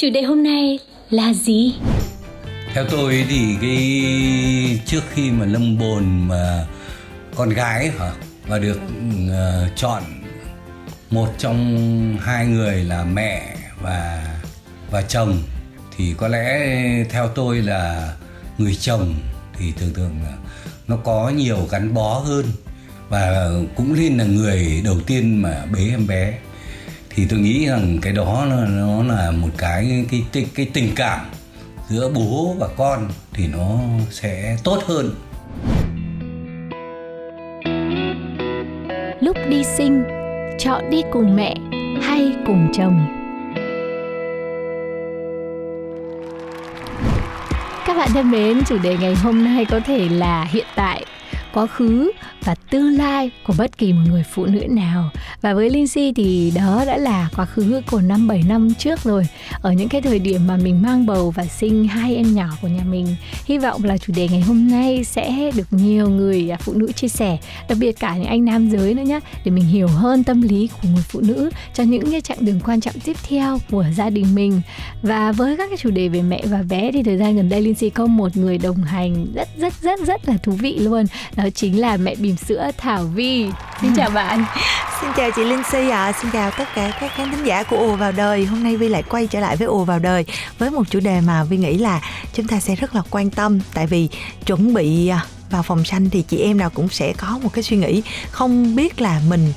Chủ đề hôm nay là gì? theo tôi thì cái trước khi mà lâm bồn mà con gái hả và được uh, chọn một trong hai người là mẹ và và chồng thì có lẽ theo tôi là người chồng thì thường thường là nó có nhiều gắn bó hơn và cũng nên là người đầu tiên mà bế em bé thì tôi nghĩ rằng cái đó là nó là một cái cái cái, cái tình cảm giữa bố và con thì nó sẽ tốt hơn Lúc đi sinh, chọn đi cùng mẹ hay cùng chồng? Các bạn thân mến, chủ đề ngày hôm nay có thể là hiện tại, quá khứ và tương lai của bất kỳ một người phụ nữ nào. Và với Lindsay thì đó đã là quá khứ của năm 7 năm trước rồi. Ở những cái thời điểm mà mình mang bầu và sinh hai em nhỏ của nhà mình. Hy vọng là chủ đề ngày hôm nay sẽ được nhiều người à, phụ nữ chia sẻ, đặc biệt cả những anh nam giới nữa nhé, để mình hiểu hơn tâm lý của người phụ nữ cho những cái chặng đường quan trọng tiếp theo của gia đình mình. Và với các cái chủ đề về mẹ và bé thì thời gian gần đây Lindsay có một người đồng hành rất rất rất rất là thú vị luôn. Đó chính là mẹ bỉm sữa Thảo Vi. Xin chào bạn. Xin chào chị Linh Si ạ, xin chào tất cả các khán thính giả của Ồ vào đời. Hôm nay Vi lại quay trở lại với Ồ vào đời với một chủ đề mà Vi nghĩ là chúng ta sẽ rất là quan tâm tại vì chuẩn bị à, vào phòng sanh thì chị em nào cũng sẽ có một cái suy nghĩ không biết là mình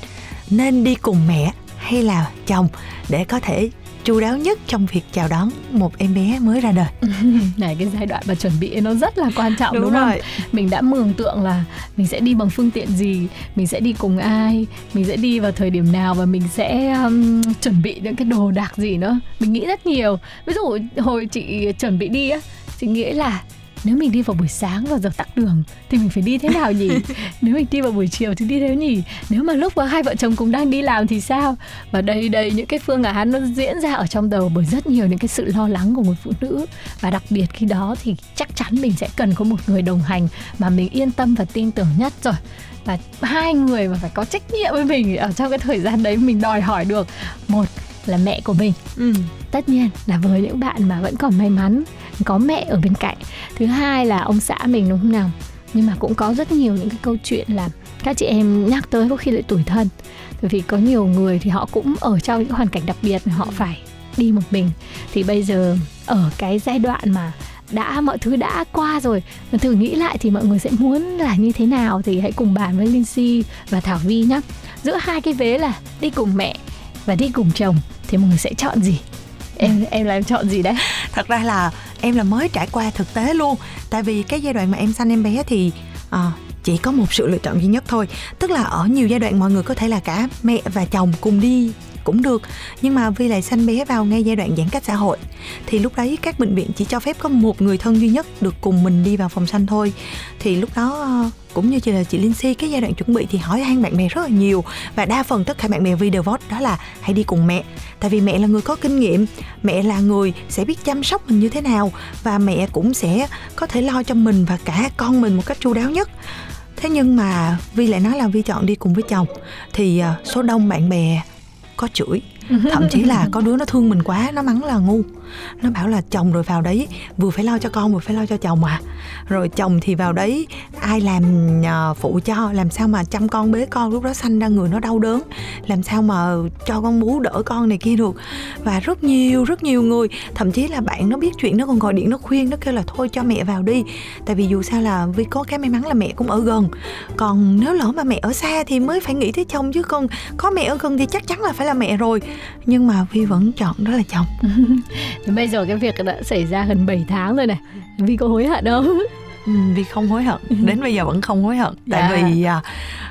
nên đi cùng mẹ hay là chồng để có thể chu đáo nhất trong việc chào đón một em bé mới ra đời. này cái giai đoạn mà chuẩn bị nó rất là quan trọng đúng, Đúng không? rồi. Mình đã mường tượng là mình sẽ đi bằng phương tiện gì, mình sẽ đi cùng ai, mình sẽ đi vào thời điểm nào và mình sẽ um, chuẩn bị những cái đồ đạc gì nữa. Mình nghĩ rất nhiều. Ví dụ hồi chị chuẩn bị đi á, chị nghĩ là nếu mình đi vào buổi sáng vào giờ tắc đường thì mình phải đi thế nào nhỉ? nếu mình đi vào buổi chiều thì đi thế nhỉ? Nếu mà lúc mà hai vợ chồng cùng đang đi làm thì sao? Và đây đây những cái phương án nó diễn ra ở trong đầu bởi rất nhiều những cái sự lo lắng của người phụ nữ và đặc biệt khi đó thì chắc chắn mình sẽ cần có một người đồng hành mà mình yên tâm và tin tưởng nhất rồi và hai người mà phải có trách nhiệm với mình ở trong cái thời gian đấy mình đòi hỏi được một là mẹ của mình Ừ. tất nhiên là với những bạn mà vẫn còn may mắn có mẹ ở bên cạnh. Thứ hai là ông xã mình đúng không nào? Nhưng mà cũng có rất nhiều những cái câu chuyện là các chị em nhắc tới có khi lại tủi thân. Bởi vì có nhiều người thì họ cũng ở trong những hoàn cảnh đặc biệt họ phải đi một mình. Thì bây giờ ở cái giai đoạn mà đã, mọi thứ đã qua rồi, mà thử nghĩ lại thì mọi người sẽ muốn là như thế nào thì hãy cùng bàn với Lindsay và Thảo Vi nhé giữa hai cái vế là đi cùng mẹ và đi cùng chồng thì mọi người sẽ chọn gì? Em em là em chọn gì đấy? Thật ra là em là mới trải qua thực tế luôn. Tại vì cái giai đoạn mà em sanh em bé thì à, chỉ có một sự lựa chọn duy nhất thôi. Tức là ở nhiều giai đoạn mọi người có thể là cả mẹ và chồng cùng đi cũng được. Nhưng mà vì lại sanh bé vào ngay giai đoạn giãn cách xã hội. Thì lúc đấy các bệnh viện chỉ cho phép có một người thân duy nhất được cùng mình đi vào phòng sanh thôi. Thì lúc đó ờ, cũng như chị là chị Linh Si, cái giai đoạn chuẩn bị thì hỏi han bạn bè rất là nhiều. Và đa phần tất cả bạn bè Vi đều vote đó là hãy đi cùng mẹ. Tại vì mẹ là người có kinh nghiệm, mẹ là người sẽ biết chăm sóc mình như thế nào. Và mẹ cũng sẽ có thể lo cho mình và cả con mình một cách chu đáo nhất. Thế nhưng mà Vi lại nói là Vi chọn đi cùng với chồng. Thì ờ, số đông bạn bè có chửi. Thậm chí là có đứa nó thương mình quá, nó mắng là ngu nó bảo là chồng rồi vào đấy, vừa phải lo cho con, vừa phải lo cho chồng à rồi chồng thì vào đấy, ai làm à, phụ cho, làm sao mà chăm con bế con, lúc đó sanh ra người nó đau đớn. Làm sao mà cho con bú đỡ con này kia được. Và rất nhiều rất nhiều người, thậm chí là bạn nó biết chuyện, nó còn gọi điện, nó khuyên, nó kêu là thôi cho mẹ vào đi. Tại vì dù sao là vì có cái may mắn là mẹ cũng ở gần. Còn nếu lỡ mà mẹ ở xa thì mới phải nghĩ tới chồng, chứ còn có mẹ ở gần thì chắc chắn là phải là mẹ rồi. Nhưng mà vi vẫn chọn đó là chồng. Đến bây giờ cái việc đã xảy ra gần 7 tháng rồi này vì có hối hận đâu. Ừ, vì không hối hận. Đến bây giờ vẫn không hối hận. Tại Dạ. vì à,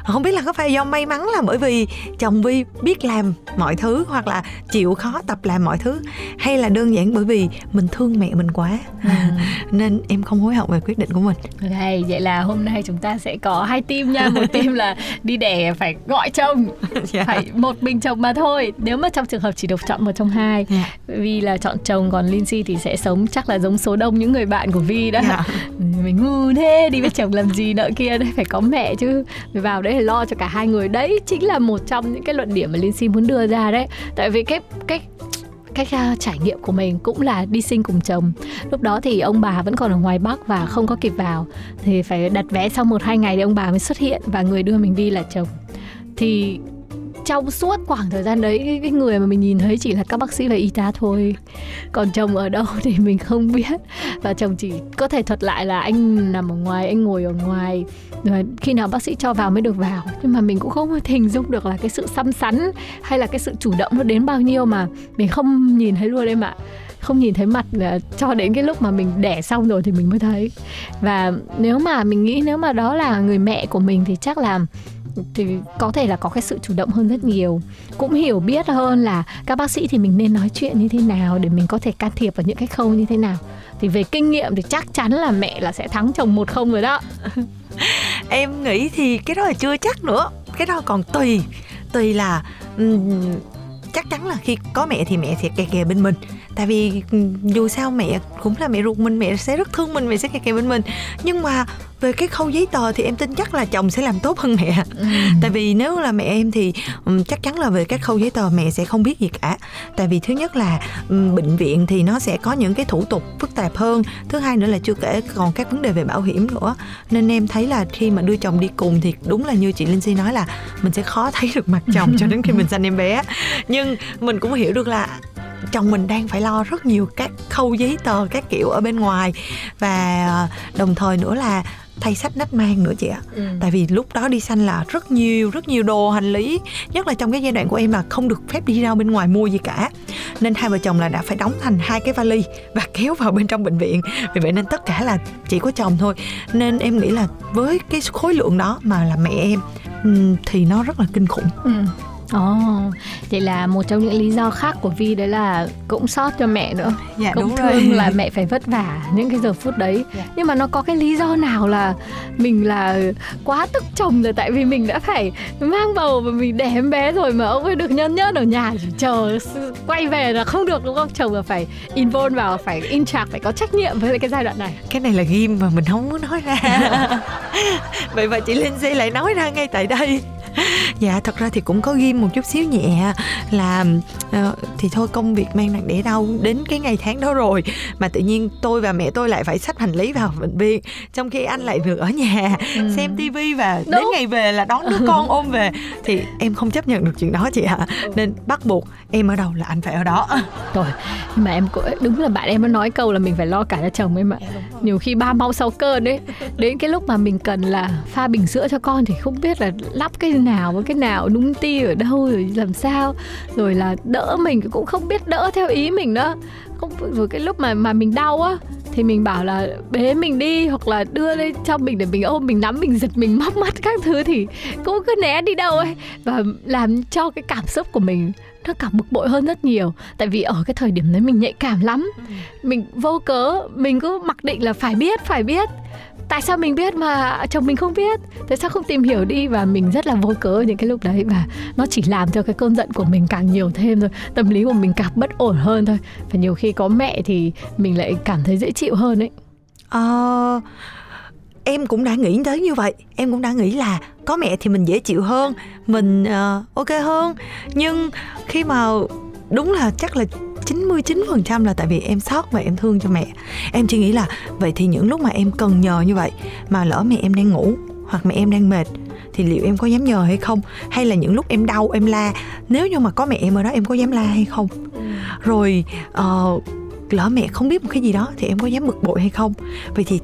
không biết là có phải do may mắn là bởi vì chồng vi biết làm mọi thứ hoặc là chịu khó tập làm mọi thứ hay là đơn giản bởi vì mình thương mẹ mình quá. Nên em không hối hận về quyết định của mình. Đây, vậy là hôm nay chúng ta sẽ có hai team nha. Một team là đi đẻ phải gọi chồng Dạ. Phải một mình chồng mà thôi. Nếu mà trong trường hợp chỉ được chọn một trong hai Dạ. Vì là chọn chồng còn Lindsay thì sẽ sống chắc là giống số đông những người bạn của Vi đó. Dạ. Mình ngu thế, đi với chồng làm gì nợ kia đây Phải có mẹ chứ. Phải vào đấy để lo cho cả hai người. Đấy chính là một trong những cái luận điểm mà Linh Si muốn đưa ra đấy. Tại vì cái cái cách uh, trải nghiệm của mình cũng là đi sinh cùng chồng. Lúc đó thì ông bà vẫn còn ở ngoài bắc và không có kịp vào. Thì phải đặt vé sau một hai ngày thì ông bà mới xuất hiện và người đưa mình đi là chồng. Thì trong suốt khoảng thời gian đấy cái, cái người mà mình nhìn thấy chỉ là các bác sĩ và y tá thôi. Còn chồng ở đâu thì mình không biết. Và chồng chỉ có thể thuật lại là anh nằm ở ngoài anh ngồi ở ngoài. Rồi khi nào bác sĩ cho vào mới được vào. Nhưng mà mình cũng không hình dung được là cái sự xăm xắn hay là cái sự chủ động nó đến bao nhiêu mà mình không nhìn thấy luôn em ạ. Không nhìn thấy mặt à, cho đến cái lúc mà mình đẻ xong rồi thì mình mới thấy. Và nếu mà mình nghĩ nếu mà đó là người mẹ của mình thì chắc là thì có thể là có cái sự chủ động hơn rất nhiều. Cũng hiểu biết hơn là các bác sĩ thì mình nên nói chuyện như thế nào để mình có thể can thiệp vào những cái khâu như thế nào. Thì về kinh nghiệm thì chắc chắn là mẹ là sẽ thắng chồng một không rồi đó. Em nghĩ thì cái đó là chưa chắc nữa. Cái đó còn tùy tùy là um, chắc chắn là khi có mẹ thì mẹ sẽ kè kè bên mình tại vì ừm, dù sao mẹ cũng là mẹ ruột mình mẹ sẽ rất thương mình mẹ sẽ kè kè bên mình. Nhưng mà về cái khâu giấy tờ thì em tin chắc là chồng sẽ làm tốt hơn mẹ. Tại vì nếu là mẹ em thì ừm, chắc chắn là về các khâu giấy tờ mẹ sẽ không biết gì cả. Tại vì thứ nhất là ừm, bệnh viện thì nó sẽ có những cái thủ tục phức tạp hơn. Thứ hai nữa là chưa kể còn các vấn đề về bảo hiểm nữa. Nên em thấy là khi mà đưa chồng đi cùng thì đúng là như chị Linh Si nói là mình sẽ khó thấy được mặt chồng cho đến khi mình sanh em bé. Nhưng mình cũng hiểu được là chồng mình đang phải lo rất nhiều các khâu giấy tờ các kiểu ở bên ngoài. Và ờ, đồng thời nữa là thay sách nách mang nữa chị ạ. Ừ. tại vì lúc đó đi sanh là rất nhiều rất nhiều đồ hành lý. Nhất là trong cái giai đoạn của em là không được phép đi ra bên ngoài mua gì cả. Nên hai vợ chồng là đã phải đóng thành hai cái vali và kéo vào bên trong bệnh viện. Vì vậy nên tất cả là chỉ có chồng thôi. Nên em nghĩ là với cái khối lượng đó mà là mẹ em thì nó rất là kinh khủng. Ừ. Ồ, vậy là một trong những lý do khác của Vi đấy là cũng sót cho mẹ nữa. dạ cũng thương là mẹ phải vất vả những cái giờ phút đấy. Dạ. Nhưng mà nó có cái lý do nào là mình là quá tức chồng rồi tại vì mình đã phải mang bầu và mình đẻ em bé rồi mà ông ấy được nhân nhớt ở nhà chỉ chờ quay về là không được đúng không? Chồng là phải involve vào, phải in track, phải có trách nhiệm với cái giai đoạn này. cái này là ghim mà mình không muốn nói ra vậy mà chị Linh Si lại nói ra ngay tại đây dạ thật ra thì cũng có ghim một chút xíu nhẹ là ờ, thì thôi công việc mang nặng đẻ đau đến cái ngày tháng đó rồi mà tự nhiên tôi và mẹ tôi lại phải xách hành lý vào bệnh viện trong khi anh lại được ở nhà Ừ. xem tivi và đến Đúng. ngày về là đón đứa con ôm về thì em không chấp nhận được chuyện đó chị ạ nên bắt buộc em ở đâu là anh phải ở đó Rồi, mà em cũng đúng là bạn em nó nói câu là mình phải lo cả cho chồng em ạ. Nhiều khi ba mau sau cơn đấy, đến cái lúc mà mình cần là pha bình sữa cho con thì không biết là lắp cái nào với cái nào đúng ti ở đâu rồi làm sao, rồi là đỡ mình cũng không biết đỡ theo ý mình nữa. Không rồi cái lúc mà mà mình đau á thì mình bảo là bế mình đi hoặc là đưa lên cho mình để mình ôm mình nắm mình giật mình móc mắt các thứ thì cũng cứ né đi đâu ấy. Và làm cho cái cảm xúc của mình nó cảm bực bội hơn rất nhiều. Tại vì ở cái thời điểm đấy mình nhạy cảm lắm. Mình vô cớ mình cứ mặc định là phải biết phải biết tại sao mình biết mà chồng mình không biết? Tại sao không tìm hiểu đi? Và mình rất là vô cớ những cái lúc đấy và nó chỉ làm cho cái cơn giận của mình càng nhiều thêm thôi. Tâm lý của mình càng bất ổn hơn thôi. Và nhiều khi có mẹ thì mình lại cảm thấy dễ chịu hơn ấy. Ờ, em cũng đã nghĩ tới như vậy. Em cũng đã nghĩ là có mẹ thì mình dễ chịu hơn mình uh, ok hơn. Nhưng khi mà đúng là chắc là 99% là tại vì em sót và em thương cho mẹ. Em chỉ nghĩ là vậy thì những lúc mà em cần nhờ như vậy mà lỡ mẹ em đang ngủ hoặc mẹ em đang mệt thì liệu em có dám nhờ hay không? Hay là những lúc em đau em la nếu như mà có mẹ em ở đó em có dám la hay không? Rồi uh, lỡ mẹ không biết một cái gì đó thì em có dám bực bội hay không? Vậy thì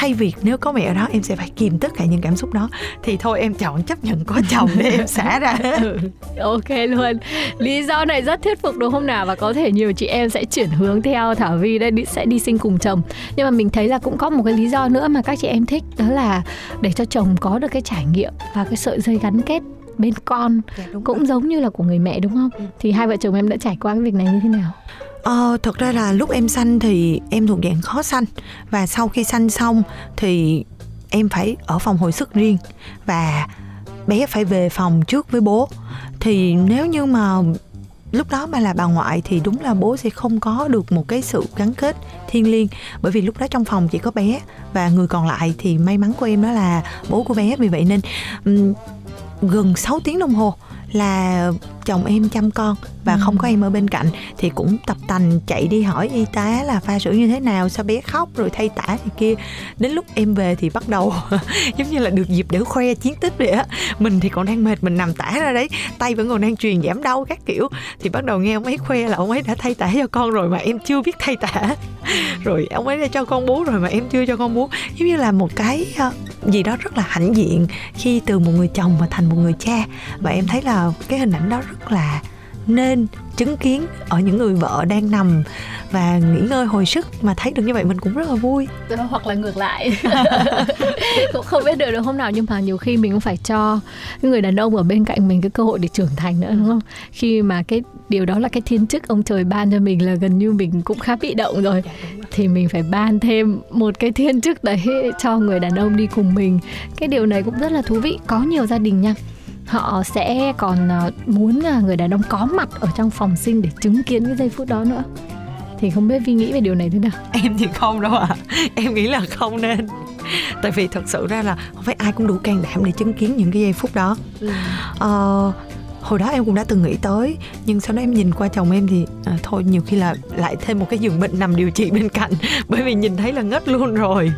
thay vì nếu có mẹ ở đó em sẽ phải kìm tất cả những cảm xúc đó. Thì thôi em chọn chấp nhận có chồng để em xả ra. Ừ, ok luôn. Lý do này rất thuyết phục đúng không nào? Và có thể nhiều chị em sẽ chuyển hướng theo. Thảo vi đây đi, sẽ đi sinh cùng chồng. Nhưng mà mình thấy là cũng có một cái lý do nữa mà các chị em thích. Đó là để cho chồng có được cái trải nghiệm và cái sợi dây gắn kết bên con Dạ, đúng cũng giống như là của người mẹ đúng không? Thì hai vợ chồng em đã trải qua cái việc này như thế nào? Ờ, thật ra là lúc em sanh thì em thuộc dạng khó sanh. Và sau khi sanh xong thì em phải ở phòng hồi sức riêng. Và bé phải về phòng trước với bố. Thì nếu như mà lúc đó mà là bà ngoại thì đúng là bố sẽ không có được một cái sự gắn kết thiêng liêng. Bởi vì lúc đó trong phòng chỉ có bé và người còn lại thì may mắn của em đó là bố của bé. Vì vậy nên ừm, gần 6 tiếng đồng hồ là chồng em chăm con và không có em ở bên cạnh thì cũng tập tành chạy đi hỏi y tá là pha sữa như thế nào sao bé khóc rồi thay tả thì kia. Đến lúc em về thì bắt đầu giống như là được dịp để khoe chiến tích vậy á. Mình thì còn đang mệt mình nằm tả ra đấy tay vẫn còn đang truyền giảm đau các kiểu. Thì bắt đầu nghe ông ấy khoe là ông ấy đã thay tả cho con rồi mà em chưa biết thay tả. Rồi ông ấy đã cho con bú rồi mà em chưa cho con bú. Giống như là một cái ờ, gì đó rất là hãnh diện khi từ một người chồng mà thành một người cha. Và em thấy là cái hình ảnh đó rất là nên chứng kiến ở những người vợ đang nằm và nghỉ ngơi hồi sức mà thấy được như vậy mình cũng rất là vui. Hoặc là ngược lại. Cũng không biết được được hôm nào nhưng mà nhiều khi mình cũng phải cho người đàn ông ở bên cạnh mình cái cơ hội để trưởng thành nữa đúng không? Khi mà cái điều đó là cái thiên chức ông trời ban cho mình là gần như mình cũng khá bị động rồi. Thì mình phải ban thêm một cái thiên chức đấy cho người đàn ông đi cùng mình. Cái điều này cũng rất là thú vị. Có nhiều gia đình nha họ sẽ còn ờ, muốn là người đàn ông có mặt ở trong phòng sinh để chứng kiến cái giây phút đó nữa. Thì không biết vi nghĩ về điều này thế nào? Em thì không đâu ạ. Em nghĩ là không nên. Tại vì thật sự ra là không phải ai cũng đủ can đảm để chứng kiến những cái giây phút đó. Ờ, hồi đó em cũng đã từng nghĩ tới nhưng sau đó em nhìn qua chồng em thì à, thôi nhiều khi là lại thêm một cái giường bệnh nằm điều trị bên cạnh bởi vì nhìn thấy là ngất luôn rồi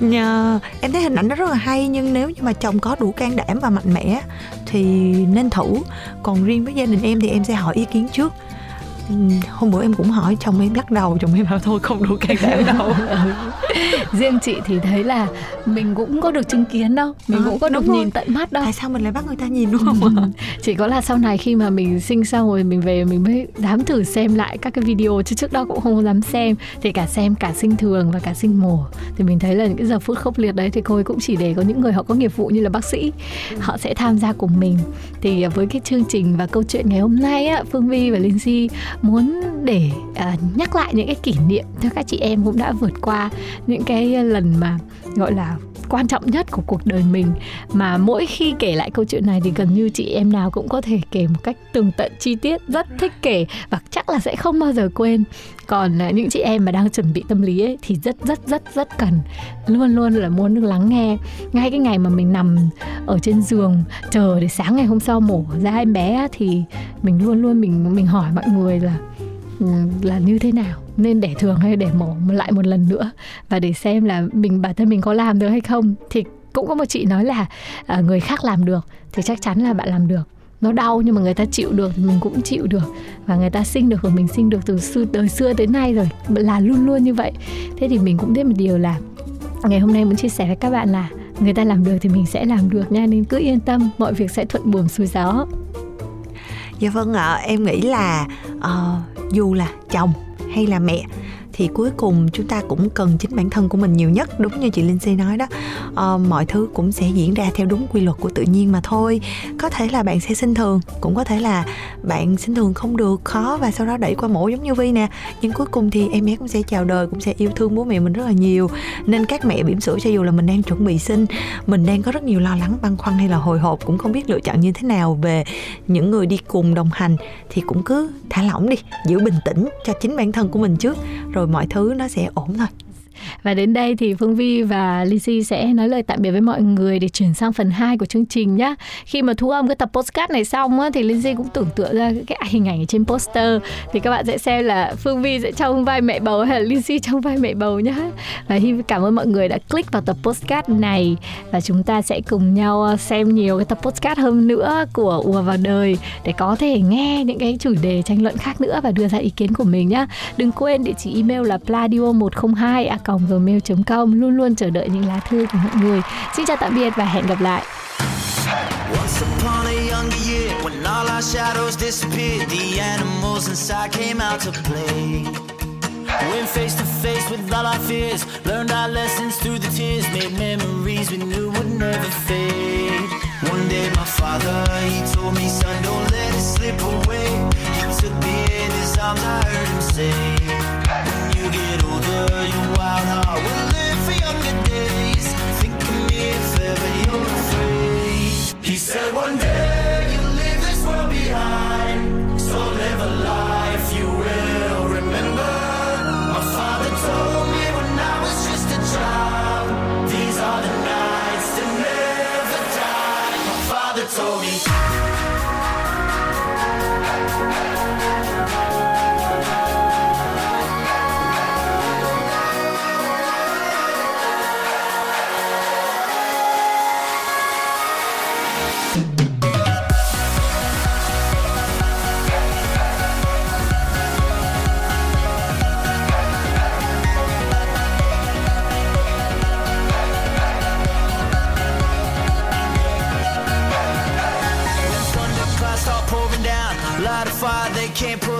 Nhờ, em thấy hình ảnh đó rất là hay nhưng nếu như mà chồng có đủ can đảm và mạnh mẽ thì nên thử. Còn riêng với gia đình em thì em sẽ hỏi ý kiến trước hôm bữa em cũng hỏi chồng em lắc đầu chồng em bảo thôi không đủ can đảm đâu. Riêng chị thì thấy là mình cũng có được chứng kiến đâu mình Ờ, cũng có được rồi. nhìn tận mắt đâu. Tại sao mình lại bắt người ta nhìn đúng không ạ? Chỉ có là sau này khi mà mình sinh xong rồi mình về mình mới dám thử xem lại các cái video chứ trước đó cũng không dám xem. Thì cả xem cả sinh thường và cả sinh mổ thì mình thấy là những cái giờ phút khốc liệt đấy thì cô ấy cũng chỉ để có những người họ có nghiệp vụ như là bác sĩ. Họ sẽ tham gia cùng mình. Thì à, với cái chương trình và câu chuyện ngày hôm nay á Phương Vi và Linh Si muốn để uh, nhắc lại những cái kỷ niệm cho các chị em cũng đã vượt qua những cái lần mà gọi là quan trọng nhất của cuộc đời mình. Mà mỗi khi kể lại câu chuyện này thì gần như chị em nào cũng có thể kể một cách tường tận chi tiết rất thích kể và chắc là sẽ không bao giờ quên. Còn à, những chị em mà đang chuẩn bị tâm lý ấy, thì rất rất rất rất cần. Luôn luôn là muốn được lắng nghe. Ngay cái ngày mà mình nằm ở trên giường chờ để sáng ngày hôm sau mổ ra em bé thì mình luôn luôn mình mình hỏi mọi người là Ừ, là như thế nào? Nên để thường hay để mổ lại một lần nữa? Và để xem là mình bản thân mình có làm được hay không? Thì cũng có một chị nói là à, người khác làm được thì chắc chắn là bạn làm được. Nó đau nhưng mà người ta chịu được thì mình cũng chịu được. Và người ta sinh được rồi mình sinh được từ xưa đời xưa tới nay rồi là luôn luôn như vậy. Thế thì mình cũng biết một điều là ngày hôm nay muốn chia sẻ với các bạn là người ta làm được thì mình sẽ làm được nha. Nên cứ yên tâm mọi việc sẽ thuận buồm xuôi gió. Dạ vâng ạ, em nghĩ là uh, dù là chồng hay là mẹ thì cuối cùng chúng ta cũng cần chính bản thân của mình nhiều nhất đúng như chị Linh Si nói đó. À, mọi thứ cũng sẽ diễn ra theo đúng quy luật của tự nhiên mà thôi. Có thể là bạn sẽ sinh thường cũng có thể là bạn sinh thường không được khó và sau đó đẩy qua mổ giống như Vi nè. Nhưng cuối cùng thì em bé cũng sẽ chào đời cũng sẽ yêu thương bố mẹ mình rất là nhiều. Nên các mẹ bỉm sữa cho dù là mình đang chuẩn bị sinh mình đang có rất nhiều lo lắng băn khoăn hay là hồi hộp cũng không biết lựa chọn như thế nào về những người đi cùng đồng hành thì cũng cứ thả lỏng đi giữ bình tĩnh cho chính bản thân của mình trước rồi mọi thứ nó sẽ ổn thôi. Và đến đây thì Phương Vi và Lizzy sẽ nói lời tạm biệt với mọi người để chuyển sang phần 2 của chương trình nhé. Khi mà thu âm cái tập postcard này xong á, thì Lizzy cũng tưởng tượng ra cái hình ảnh ở trên poster thì các bạn sẽ xem là Phương Vi sẽ trong vai mẹ bầu hay là Lizzy trong vai mẹ bầu nhá. Và hy cảm ơn mọi người đã click vào tập postcard này và chúng ta sẽ cùng nhau ờ, xem nhiều cái tập postcard hơn nữa của ùa vào đời để có thể nghe những cái chủ đề tranh luận khác nữa và đưa ra ý kiến của mình nhá. Đừng quên địa chỉ email là pladio102 còng gmail.com luôn luôn chờ đợi những lá thư của mọi người. Xin chào tạm biệt và hẹn gặp lại. Once upon a younger year, when all our shadows disappeared, the animals inside came out to play. Went face to face with all our fears, learned our lessons through the tears, made memories we knew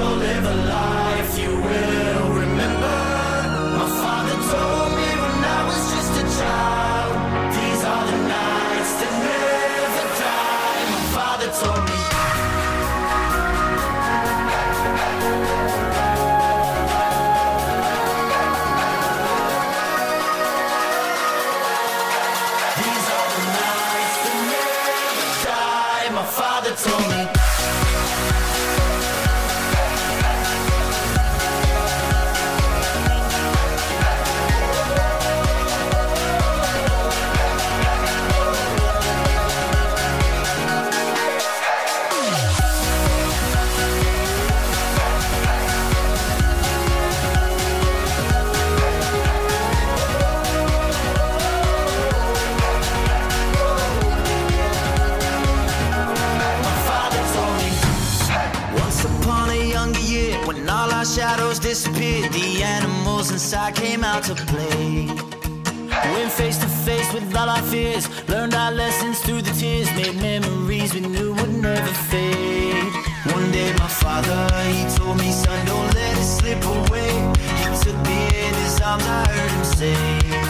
so live a life you will disappeared, the animals inside came out to play. Went face to face with all our fears, learned our lessons through the tears, made memories we knew would never fade. One day, my father, he told me, son, don't let it slip away. He took me in his arms, I heard him say,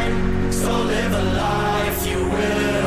so live a life you will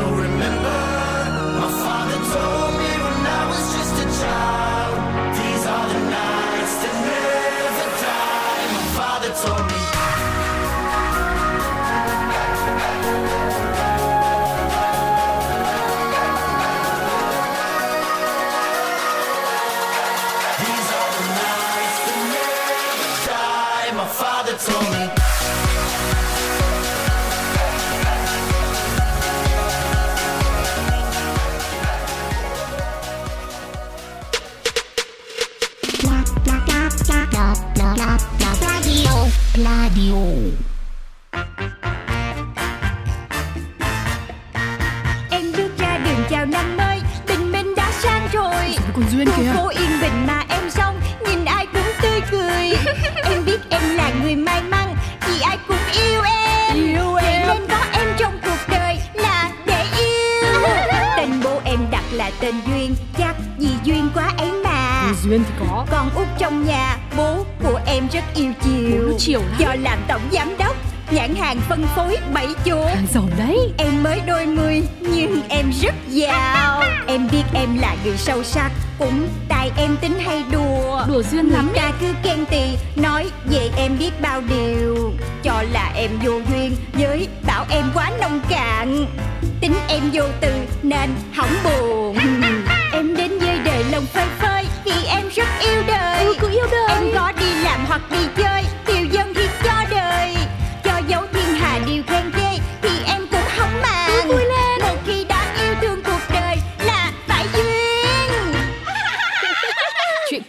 sắc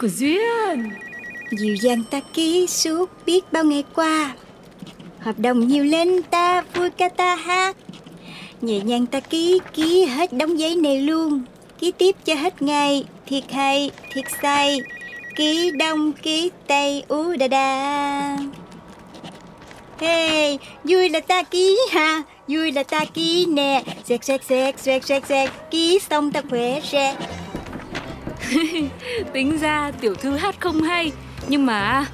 của Duyên. Dịu dàng ta ký suốt biết bao ngày qua. Hợp đồng nhiều lên ta vui ca ta hát. Nhẹ nhàng ta ký ký hết đống giấy này luôn. Ký tiếp cho hết ngày Thiệt hay thiệt say Ký đông ký tây ú đà đà Hey, vui là ta ký ha Vui là ta ký nè. Xẹt xẹt xẹt xẹt xẹt xẹt Ký xong ta khỏe ra Tính ra tiểu thư hát không hay Nhưng mà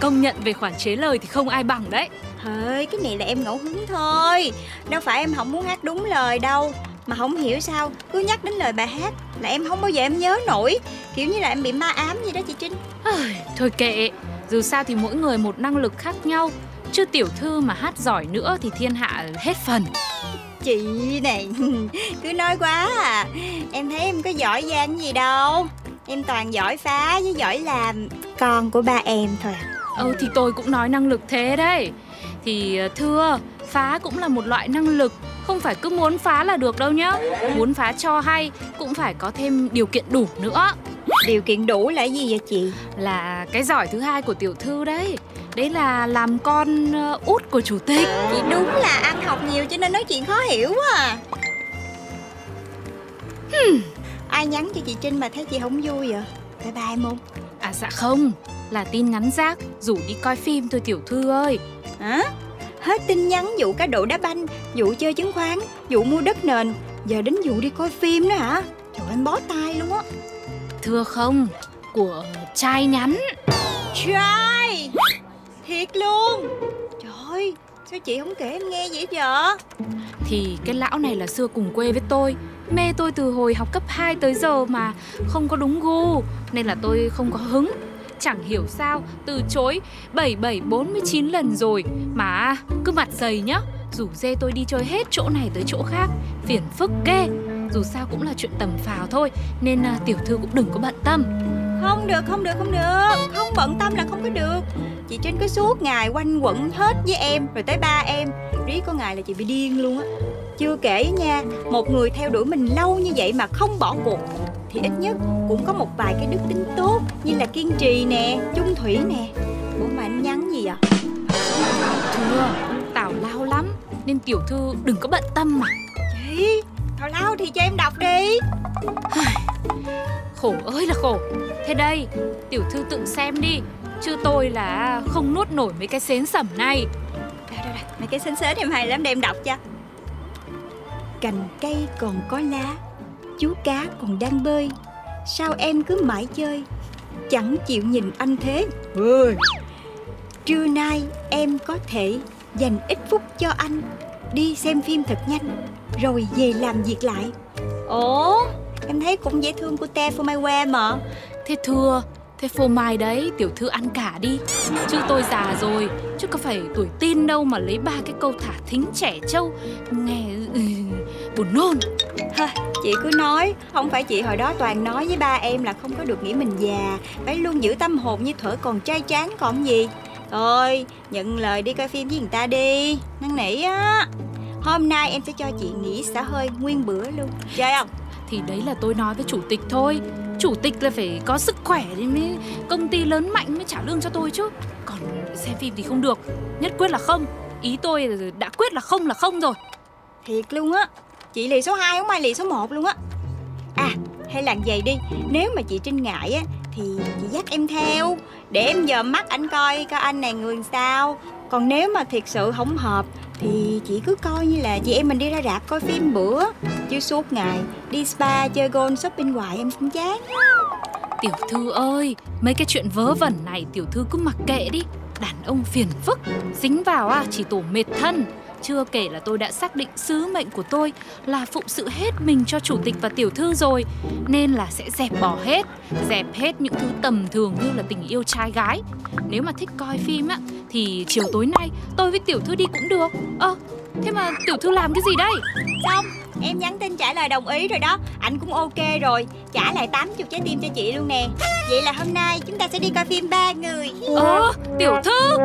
công nhận về khoản chế lời thì không ai bằng đấy. Thôi, cái này là em ngẫu hứng thôi. Đâu phải em không muốn hát đúng lời đâu. Mà không hiểu sao Cứ nhắc đến lời bài hát Là em không bao giờ em nhớ nổi. Kiểu như là em bị ma ám gì đó chị Trinh. Ôi, Thôi kệ. Dù sao thì mỗi người một năng lực khác nhau. Chứ tiểu thư mà hát giỏi nữa thì thiên hạ hết phần Chị này Cứ nói quá à. Em thấy em có giỏi giang gì đâu. Em toàn giỏi phá với giỏi làm. Con của ba em thôi à. Ừ thì tôi cũng nói năng lực thế đấy. Thì ờ, thưa Phá cũng là một loại năng lực. Không phải cứ muốn phá là được đâu nhá. Muốn phá cho hay Cũng phải có thêm điều kiện đủ nữa. Điều kiện đủ là gì vậy chị? Là cái giỏi thứ hai của tiểu thư đấy Đấy là làm con ờ, út của chủ tịch. Chị đúng là ăn học nhiều cho nên nói chuyện khó hiểu quá à. Ai nhắn cho chị Trinh mà thấy chị không vui vậy? Bye bye không À dạ không. Là tin nhắn rác Rủ đi coi phim thôi tiểu thư ơi. Hả? Hết tin nhắn vụ cá độ đá banh Vụ chơi chứng khoán Vụ mua đất nền. Giờ đến vụ đi coi phim nữa hả? Trời ơi, em bó tay luôn á. Thưa không Của trai nhắn. Trai Thiệt luôn. Trời ơi Sao chị không kể em nghe vậy giờ Thì cái lão này là xưa cùng quê với tôi. Mê tôi từ hồi học cấp 2 tới giờ mà Không có đúng gu Nên là tôi không có hứng. Chẳng hiểu sao từ chối 7749 lần rồi Mà cứ mặt dày nhá. Rủ dê tôi đi chơi hết chỗ này tới chỗ khác Phiền phức ghê. Dù sao cũng là chuyện tầm phào thôi Nên à, tiểu thư cũng đừng có bận tâm. Không được không được không được. Không bận tâm là không có được Chị Trinh cứ suốt ngày quanh quẩn hết với em Rồi tới ba em. Riết có ngày là chị bị điên luôn á. Chưa kể nha Một người theo đuổi mình lâu như vậy mà không bỏ cuộc Thì ít nhất cũng có một vài cái đức tính tốt Như là kiên trì nè Chung thủy nè. Ủa mà anh nhắn gì vậy? Thưa Tào lao lắm Nên tiểu thư đừng có bận tâm mà. Chị Thảo lao thì cho em đọc đi. Khổ ơi là khổ. Thế đây Tiểu thư tự xem đi Chứ tôi là không nuốt nổi mấy cái xến sẩm này. Đây đây đây Mấy cái xến xến em hay lắm để em đọc cho. Cành cây còn có lá Chú cá còn đang bơi. Sao em cứ mãi chơi? Chẳng chịu nhìn anh thế. Ôi. Trưa nay em có thể dành ít phút cho anh. Đi xem phim thật nhanh Rồi về làm việc lại. Ồ Em thấy cũng dễ thương của te for my wear mà. Thế thưa Thế phô mai đấy tiểu thư ăn cả đi. Chứ tôi già rồi Chứ có phải tuổi tin đâu mà lấy ba cái câu thả thính trẻ trâu. Nghe ừ, buồn nôn. Thôi, chị cứ nói Không phải chị hồi đó toàn nói với ba em là không có được nghĩ mình già. Phải luôn giữ tâm hồn như thuở còn trai tráng còn gì. Thôi, nhận lời đi coi phim với người ta đi. Năn nỉ á. Hôm nay em sẽ cho chị nghỉ xả hơi nguyên bữa luôn. Chơi không? Thì đấy là tôi nói với chủ tịch thôi Chủ tịch là phải có sức khỏe thì mới công ty lớn mạnh mới trả lương cho tôi chứ. Còn xem phim thì không được. Nhất quyết là không. Ý tôi đã quyết là không là không rồi. Thiệt luôn á. Chị lì số 2 không ai lì số 1 luôn á. À hay làm vậy đi. Nếu mà chị Trinh ngại á, Thì chị dắt em theo. Để em dòm mắt anh coi coi anh này người sao. Còn nếu mà thiệt sự không hợp thì chị cứ coi như là chị em mình đi ra rạp coi phim bữa Chứ suốt ngày đi spa chơi golf shopping hoài em cũng chán. Tiểu thư ơi, mấy cái chuyện vớ vẩn này tiểu thư cứ mặc kệ đi. Đàn ông phiền phức, dính vào à chỉ tổ mệt thân. Chưa kể là tôi đã xác định sứ mệnh của tôi là phụng sự hết mình cho chủ tịch và tiểu thư rồi Nên là sẽ dẹp bỏ hết, dẹp hết những thứ tầm thường như là tình yêu trai gái. Nếu mà thích coi phim á, thì chiều tối nay tôi với tiểu thư đi cũng được. Ơ, thế mà tiểu thư làm cái gì đây? Xong em nhắn tin trả lời đồng ý rồi đó. Anh cũng ok rồi. Trả lại 80 trái tim cho chị luôn nè. Vậy là hôm nay chúng ta sẽ đi coi phim ba người. Ơ, tiểu thư?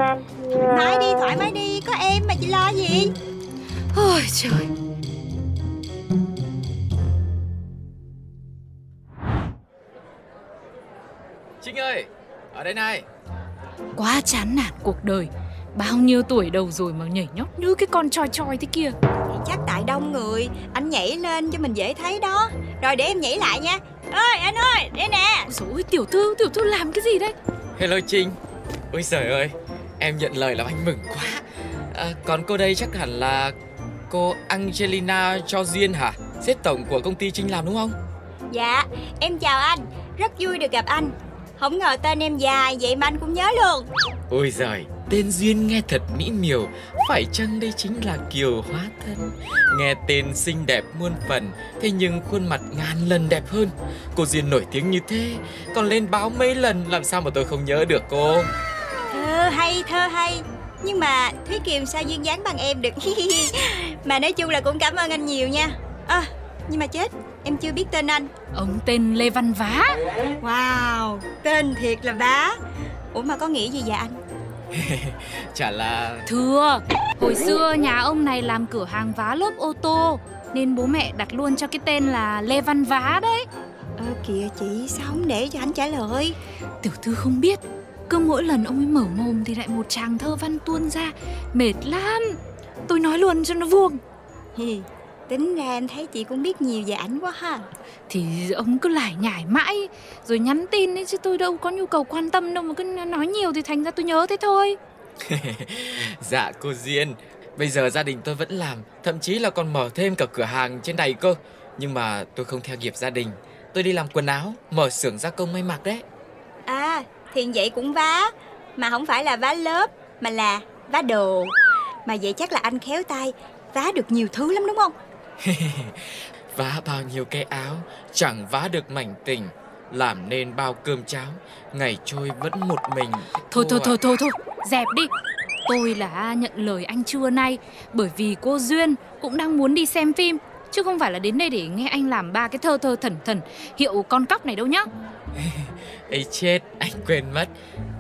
Nói đi thoải mái đi. Có em mà chị lo gì? Ôi trời. Trinh ơi, ở đây này. Quá chán nản cuộc đời Bao nhiêu tuổi đầu rồi mà nhảy nhót như cái con choi choi thế kia? Thì chắc tại đông người Anh nhảy lên cho mình dễ thấy đó. Rồi để em nhảy lại nha. Ơi anh ơi, đây nè. Ôi tiểu thư, tiểu thư làm cái gì đấy Hello Trinh. Ôi trời ơi, em nhận lời làm anh mừng quá. À, Còn cô đây chắc hẳn là cô Angelina Cho Duyên hả? Sếp tổng của công ty Trinh làm đúng không? Dạ, em chào anh. Rất vui được gặp anh. Không ngờ tên em dài vậy mà anh cũng nhớ luôn. Ôi giời, tên Duyên nghe thật mỹ miều Phải chăng đây chính là Kiều Hóa Thân? Nghe tên xinh đẹp muôn phần Thế nhưng khuôn mặt ngàn lần đẹp hơn. Cô Duyên nổi tiếng như thế Còn lên báo mấy lần làm sao mà tôi không nhớ được cô? Thơ hay, thơ hay. Nhưng mà Thúy Kiều sao duyên dáng bằng em được? Mà nói chung là cũng cảm ơn anh nhiều nha. À, Nhưng mà chết Em chưa biết tên anh. Ông tên Lê Văn Vá. Wow Tên thiệt là bá Ủa mà có nghĩa gì vậy anh Chả là Thưa, hồi xưa nhà ông này làm cửa hàng vá lốp ô tô Nên bố mẹ đặt luôn cho cái tên là Lê Văn Vá đấy. Ơ kìa chị Sao không để cho anh trả lời? Tiểu thư không biết Cứ mỗi lần ông ấy mở mồm thì lại một tràng thơ văn tuôn ra Mệt lắm. Tôi nói luôn cho nó vuông Tính ra em thấy chị cũng biết nhiều về ảnh quá ha. Thì ông cứ lải nhải mãi Rồi nhắn tin ấy chứ tôi đâu có nhu cầu quan tâm đâu Mà cứ nói nhiều thì thành ra tôi nhớ thế thôi. Dạ cô Duyên. Bây giờ gia đình tôi vẫn làm Thậm chí là còn mở thêm cả cửa hàng trên này cơ. Nhưng mà tôi không theo nghiệp gia đình. Tôi đi làm quần áo Mở xưởng gia công may mặc đấy. À thì vậy cũng vá. Mà không phải là vá lớp Mà là vá đồ. Mà vậy chắc là anh khéo tay Vá được nhiều thứ lắm đúng không Vá bao nhiêu cái áo Chẳng vá được mảnh tình. Làm nên bao cơm cháo Ngày trôi vẫn một mình. Thôi thôi thôi thôi thôi Dẹp đi. Tôi là nhận lời anh trưa nay Bởi vì cô Duyên cũng đang muốn đi xem phim Chứ không phải là đến đây để nghe anh làm ba cái thơ thơ thần thần Hiệu con cóc này đâu nhá. Ấy chết anh quên mất.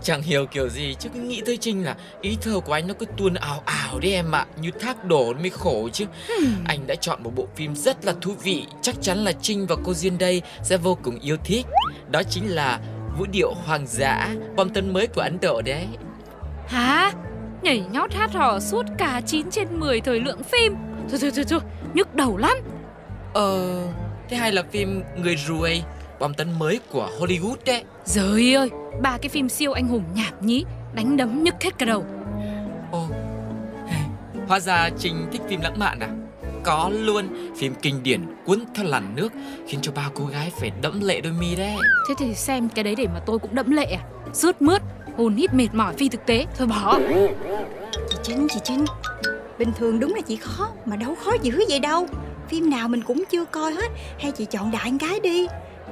Chẳng hiểu kiểu gì chứ cứ nghĩ tới Trinh là Ý thơ của anh nó cứ tuôn ảo ảo đấy em ạ Như thác đổ mới khổ chứ. Anh đã chọn một bộ phim rất là thú vị Chắc chắn là Trinh và cô Duyên đây sẽ vô cùng yêu thích. Đó chính là Vũ điệu hoàng dã Bom tấn mới của Ấn Độ đấy. Hả? Nhảy nhót hát hò suốt cả 9 trên 10 thời lượng phim. Thôi thôi thôi thôi Nhức đầu lắm. Ờ Thế hay là phim Người ruồi Bom tấn mới của Hollywood đấy. Trời ơi Ba cái phim siêu anh hùng nhảm nhí Đánh đấm nhức hết cả đầu. Ồ Hóa ra Trinh thích phim lãng mạn à? Có luôn Phim kinh điển cuốn theo làn nước Khiến cho bao cô gái phải đẫm lệ đôi mi đấy. Thế thì xem cái đấy để mà tôi cũng đẫm lệ à? Rướt mướt Hồn hít mệt mỏi phi thực tế Thôi bỏ. Chị Trinh, chị Trinh Bình thường đúng là chị khó Mà đâu khó dữ vậy đâu. Phim nào mình cũng chưa coi hết Hay chị chọn đại một cái đi.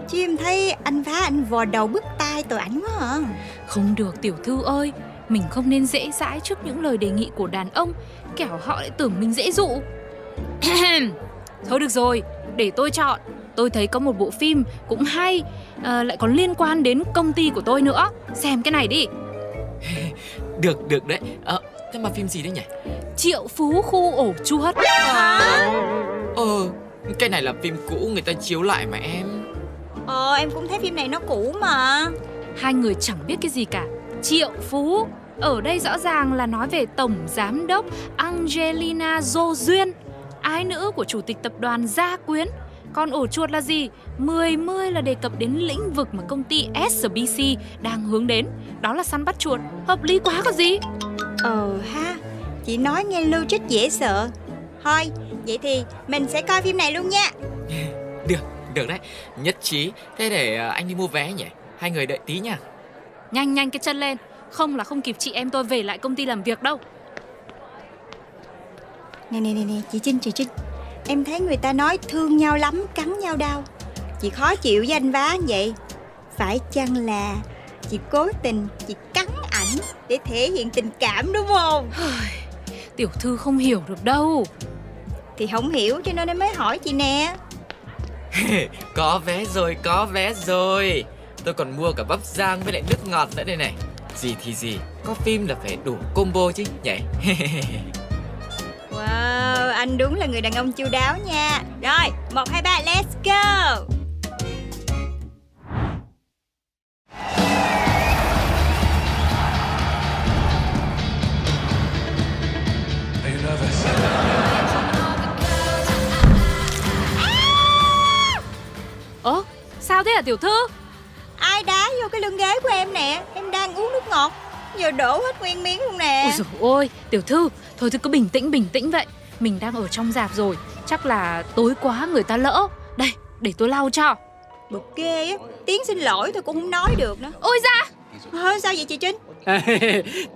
Chứ em thấy anh phá anh vò đầu bứt tai tội ảnh quá à. Không được tiểu thư ơi. Mình không nên dễ dãi trước những lời đề nghị của đàn ông Kẻo họ lại tưởng mình dễ dụ. Thôi được rồi Để tôi chọn. Tôi thấy có một bộ phim cũng hay à, Lại còn liên quan đến công ty của tôi nữa. Xem cái này đi. Được được đấy. Ờ Thế mà phim gì đấy nhỉ Triệu Phú Khu Ổ Chuột Ờ Cái này là phim cũ người ta chiếu lại mà em Ờ em cũng thấy phim này nó cũ mà Hai người chẳng biết cái gì cả Triệu Phú Ở đây rõ ràng là nói về Tổng Giám đốc Angelina Jo Duyên Ái nữ của Chủ tịch Tập đoàn Gia Quyến Còn ổ chuột là gì? 10 mươi là đề cập đến lĩnh vực mà công ty SBC đang hướng đến. Đó là săn bắt chuột. Hợp lý quá có gì? Ờ ha Chị nói nghe logic dễ sợ. Thôi vậy thì mình sẽ coi phim này luôn nha. Được, được đấy. Nhất trí. Thế để ờ, anh đi mua vé nhỉ? Hai người đợi tí nha. Nhanh nhanh cái chân lên. Không là không kịp chị em tôi về lại công ty làm việc đâu. Nè nè nè nè chị Trinh chị Trinh. Em thấy người ta nói thương nhau lắm cắn nhau đau. Chị khó chịu với anh vá vậy. Phải chăng là chị cố tình chị cắn ảnh để thể hiện tình cảm đúng không? Tiểu thư không hiểu được đâu. Thì không hiểu cho nên em mới hỏi chị nè. Có vé rồi, có vé rồi. Tôi còn mua cả bắp rang với lại nước ngọt nữa đây này. Gì thì gì, có phim là phải đủ combo chứ nhỉ? Wow, anh đúng là người đàn ông chu đáo nha. Rồi, một hai ba let's go tiểu thư? Ai đá vô cái lưng ghế của em nè Em đang uống nước ngọt Giờ đổ hết nguyên miếng luôn nè Ôi dồi ôi, tiểu thư, thôi thì cứ bình tĩnh bình tĩnh vậy. Mình đang ở trong dạp rồi, chắc là tối quá người ta lỡ. Đây, để tôi lau cho. Bực ghê á Tiếng xin lỗi tôi cũng không nói được nữa Ôi da, Thôi sao vậy chị Trinh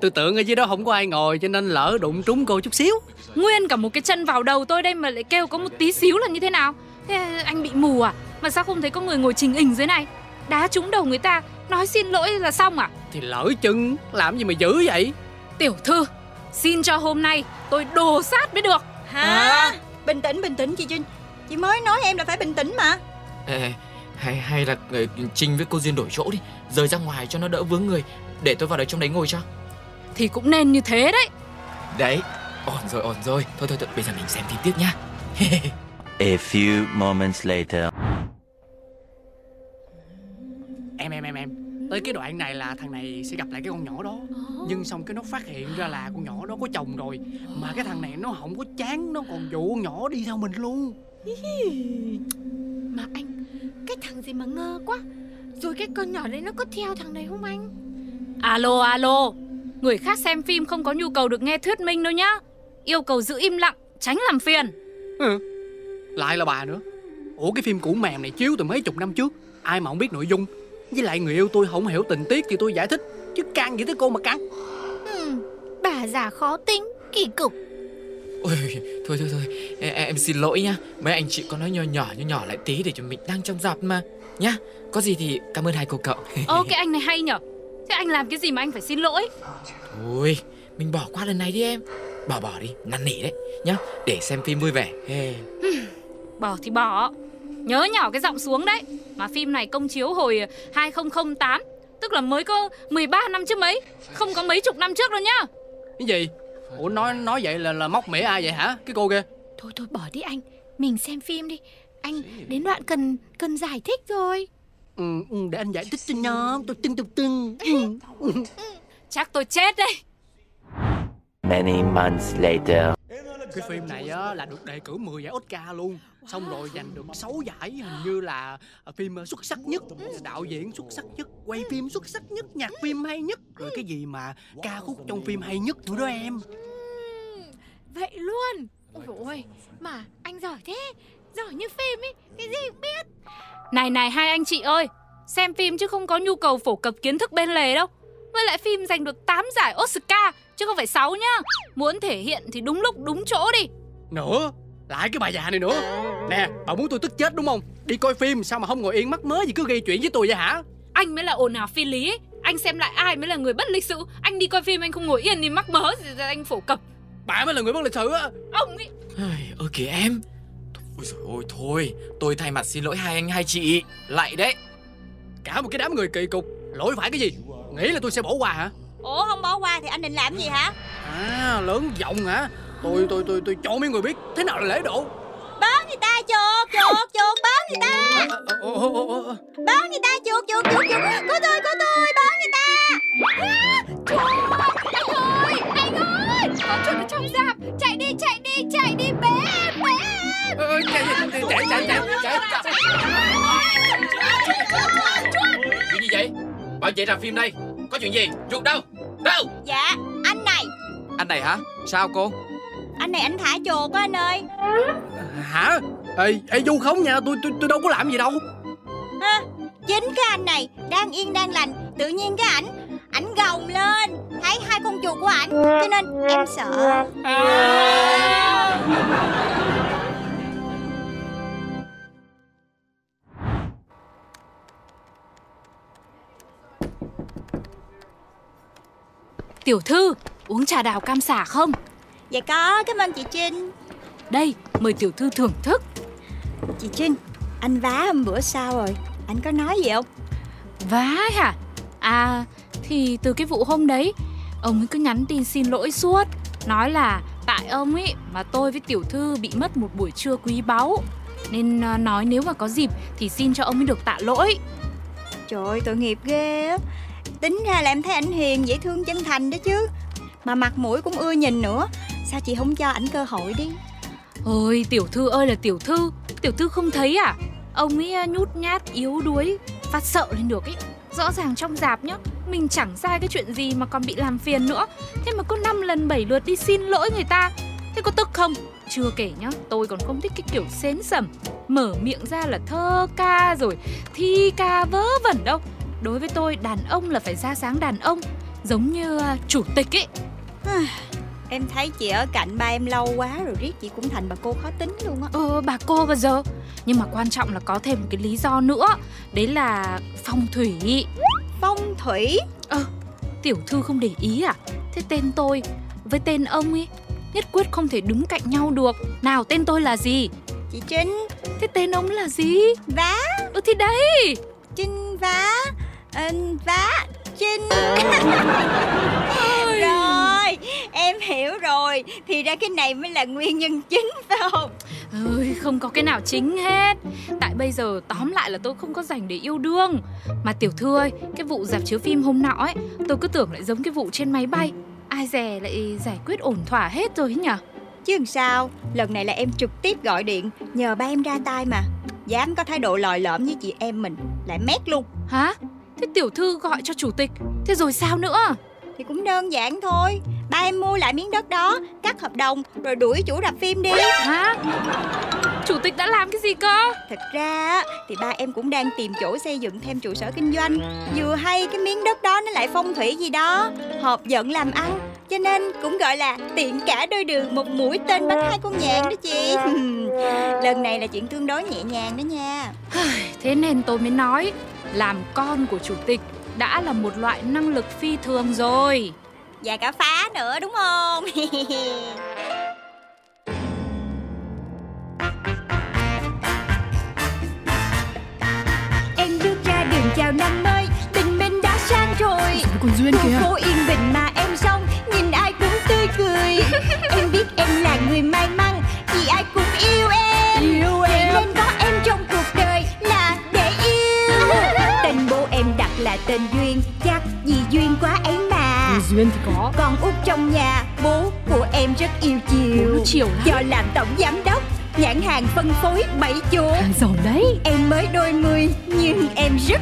tôi tưởng ở dưới đó không có ai ngồi cho nên lỡ đụng trúng cô chút xíu nguyên cả một cái chân vào đầu tôi đây mà lại kêu có một tí xíu là như thế nào? Thế anh bị mù à? Mà sao không thấy có người ngồi trình hình dưới này? Đá trúng đầu người ta, nói xin lỗi là xong à? thì lỡ chân làm gì mà dữ vậy Tiểu thư, xin cho hôm nay tôi đồ sát mới được. Hả Bình tĩnh bình tĩnh chị Trinh Chị mới nói em là phải bình tĩnh mà Ê, hay hay là ờ, Trinh với cô Duyên đổi chỗ đi Rời ra ngoài cho nó đỡ vướng người Để tôi vào đấy trong đấy ngồi cho Thì cũng nên như thế đấy. Đấy, ổn rồi, ổn rồi Thôi thôi, thôi bây giờ mình xem phim tiếp nhá A few moments later. Cái đoạn này là thằng này sẽ gặp lại cái con nhỏ đó. Nhưng xong cái nó phát hiện ra là con nhỏ đó có chồng rồi. Mà cái thằng này nó không có chán nó còn dụ con nhỏ đi theo mình luôn. Mà anh Cái thằng gì mà ngơ quá. Rồi cái con nhỏ đấy nó có theo thằng này không anh? Alo alo, người khác xem phim không có nhu cầu được nghe thuyết minh đâu nhá. Yêu cầu giữ im lặng, tránh làm phiền. ừ. lại là bà nữa. Ủa cái phim cũ mèm này chiếu từ mấy chục năm trước. Ai mà không biết nội dung với lại người yêu tôi không hiểu tình tiết thì tôi giải thích chứ can gì tới cô mà cắn hmm, Bà già khó tính Kỳ cục Ôi, thôi thôi thôi em, em xin lỗi nhá Mấy anh chị có nói nhỏ nhỏ nhỏ nhỏ lại tí Để cho mình đang trong dạp mà Nhá, có gì thì cảm ơn hai cô cậu Ô cái anh này hay nhở. Thế anh làm cái gì mà anh phải xin lỗi? Thôi, mình bỏ qua lần này đi em Bỏ bỏ đi, năn nỉ đấy Nhá, để xem phim vui vẻ hey. Bỏ thì bỏ. Nhớ nhỏ cái giọng xuống đấy. Mà phim này công chiếu hồi 2008, tức là mới có 13 năm trước mấy, không có mấy chục năm trước đâu nhá. cái gì ủa nói nói vậy là là móc mỉa ai vậy hả cái cô kia Thôi thôi bỏ đi anh Mình xem phim đi Anh đến đoạn cần cần giải thích rồi ừ, ừ, để anh giải thích cho nhóm tôi tưng tưng tưng ừ. Chắc tôi chết đây. Many months later. Cái phim này á là được đề cử 10 giải Oscar luôn. Xong rồi giành được 6 giải hình như là à, phim xuất sắc nhất đạo diễn xuất sắc nhất quay phim xuất sắc nhất nhạc phim hay nhất. Rồi cái gì mà ca khúc trong phim hay nhất nữa đó em? Vậy luôn. Ôi ôi Mà anh giỏi thế Giỏi như phim ấy Cái gì cũng biết. Này này hai anh chị ơi, xem phim chứ không có nhu cầu phổ cập kiến thức bên lề đâu. Với lại phim giành được 8 giải Oscar chứ không phải 6 nhá. Muốn thể hiện thì đúng lúc đúng chỗ đi. nữa lại cái bà già này nữa nè bà muốn tôi tức chết đúng không đi coi phim sao mà không ngồi yên mắc mớ gì cứ gây chuyện với tôi vậy hả Anh mới là ồn ào phi lý ấy. Anh xem lại ai mới là người bất lịch sự. Anh đi coi phim anh không ngồi yên thì mắc mớ gì ra anh phổ cập. bà mới là người bất lịch sự á Ông ấy Ơ kìa em Ôi dồi ôi thôi Tôi thay mặt xin lỗi hai anh hai chị Lại đấy cả một cái đám người kỳ cục lỗi phải cái gì nghĩ là tôi sẽ bỏ qua hả Ủa không bỏ qua thì anh định làm gì hả À lớn giọng hả Tôi tôi tôi tôi cho mấy người biết Thế nào là lễ độ Bớn người ta chuột chuột chuột bớn người ta Bớn người ta chuột chuột chuột chuột Có tôi có tôi bớn người ta à, Trời ơi anh ơi Anh ơi Có chuột trong rạp Chạy đi chạy đi chạy đi bé bé chạy Chạy chạy chạy chạy chạy Chuyện gì vậy Bảo chạy rạp phim đây Có chuyện gì chuột đâu Đâu Dạ anh này. Anh này hả? Sao cô? Anh này anh thả chuột á anh ơi. Hả? Ê, ê Du không nha tôi, tôi tôi đâu có làm gì đâu. Ha, Chính cái anh này Đang yên đang lành Tự nhiên cái ảnh Ảnh gồng lên Thấy hai con chuột của ảnh Cho nên em sợ Tiểu thư, uống trà đào cam xả không? Dạ có cảm ơn chị Trinh Đây, mời tiểu thư thưởng thức. Chị Trinh Anh vá hôm bữa sao rồi Anh có nói gì không Vá hả? À, thì từ cái vụ hôm đấy, ông ấy cứ nhắn tin xin lỗi suốt. Nói là tại ông ấy mà tôi với tiểu thư bị mất một buổi trưa quý báu. Nên à, nói nếu mà có dịp thì xin cho ông ấy được tạ lỗi. Trời ơi tội nghiệp ghê á Tính ra là em thấy ảnh hiền dễ thương chân thành đó chứ Mà mặt mũi cũng ưa nhìn nữa Sao chị không cho ảnh cơ hội đi Ôi, tiểu thư ơi là tiểu thư, tiểu thư không thấy à? Ông ấy à, nhút nhát, yếu đuối, phát sợ lên được ấy. Rõ ràng trong dạp nhá, mình chẳng sai cái chuyện gì mà còn bị làm phiền nữa. Thế mà có 5 lần 7 lượt đi xin lỗi người ta. Thế có tức không? Chưa kể nhá, tôi còn không thích cái kiểu xến sẩm Mở miệng ra là thơ ca rồi thi ca vớ vẩn đâu Đối với tôi, đàn ông là phải ra sáng đàn ông Giống như à, chủ tịch ấy. Em thấy chị ở cạnh ba em lâu quá rồi riết chị cũng thành bà cô khó tính luôn á. Ờ bà cô bao giờ. Nhưng mà quan trọng là có thêm một cái lý do nữa Đấy là phong thủy. Phong thủy? Ờ tiểu thư không để ý à? Thế tên tôi với tên ông ấy Nhất quyết không thể đứng cạnh nhau được. Nào tên tôi là gì? Chị Trinh. Thế tên ông là gì? Vá. Ừ thì đấy. Trinh vá ờ, Vá Trinh Rồi Em hiểu rồi. Thì ra cái này mới là nguyên nhân chính phải không? Ơi không có cái nào chính hết. Tại bây giờ tóm lại là tôi không có dành để yêu đương. Mà tiểu thư ơi Cái vụ dạp chiếu phim hôm nọ ấy Tôi cứ tưởng lại giống cái vụ trên máy bay. Ai dè lại giải quyết ổn thỏa hết rồi nhỉ? Chứ làm sao? Lần này là em trực tiếp gọi điện Nhờ ba em ra tay mà. Dám có thái độ lòi lõm với chị em mình Lại mét luôn. Hả Thế tiểu thư gọi cho chủ tịch Thế rồi sao nữa? Thì cũng đơn giản thôi. Ba em mua lại miếng đất đó Cắt hợp đồng Rồi đuổi chủ rạp phim đi. Hả? Chủ tịch đã làm cái gì cơ? Thật ra á, thì ba em cũng đang tìm chỗ xây dựng thêm trụ sở kinh doanh. Vừa hay cái miếng đất đó nó lại phong thủy gì đó. Hợp giận làm ăn Cho nên cũng gọi là tiện cả đôi đường một mũi tên bắn hai con nhạn đó chị. Lần này là chuyện tương đối nhẹ nhàng đó nha. Thế nên tôi mới nói Làm con của chủ tịch Đã là một loại năng lực phi thường rồi. Và cả phá nữa đúng không? Em bước ra đường chào năm mới Tình mình đã sang rồi. Còn Duyên Khu kìa? phố yên bình mà em sống Tươi cười. Em biết em là người may mắn Vì ai cũng yêu em. Yêu em. Nên có em trong cuộc đời là để yêu. Tên bố em đặt là tên Duyên Chắc vì duyên quá ấy mà. Duyên thì có. Con út trong nhà Bố của em rất yêu chiều. Chiều lắm. Do làm tổng giám đốc Nhãn hàng phân phối bảy chỗ. Giỏi đấy. Em mới đôi mươi nhưng em rất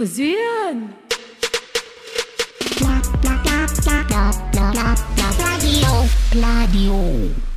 Chuyện của Duyên Radio. Radio.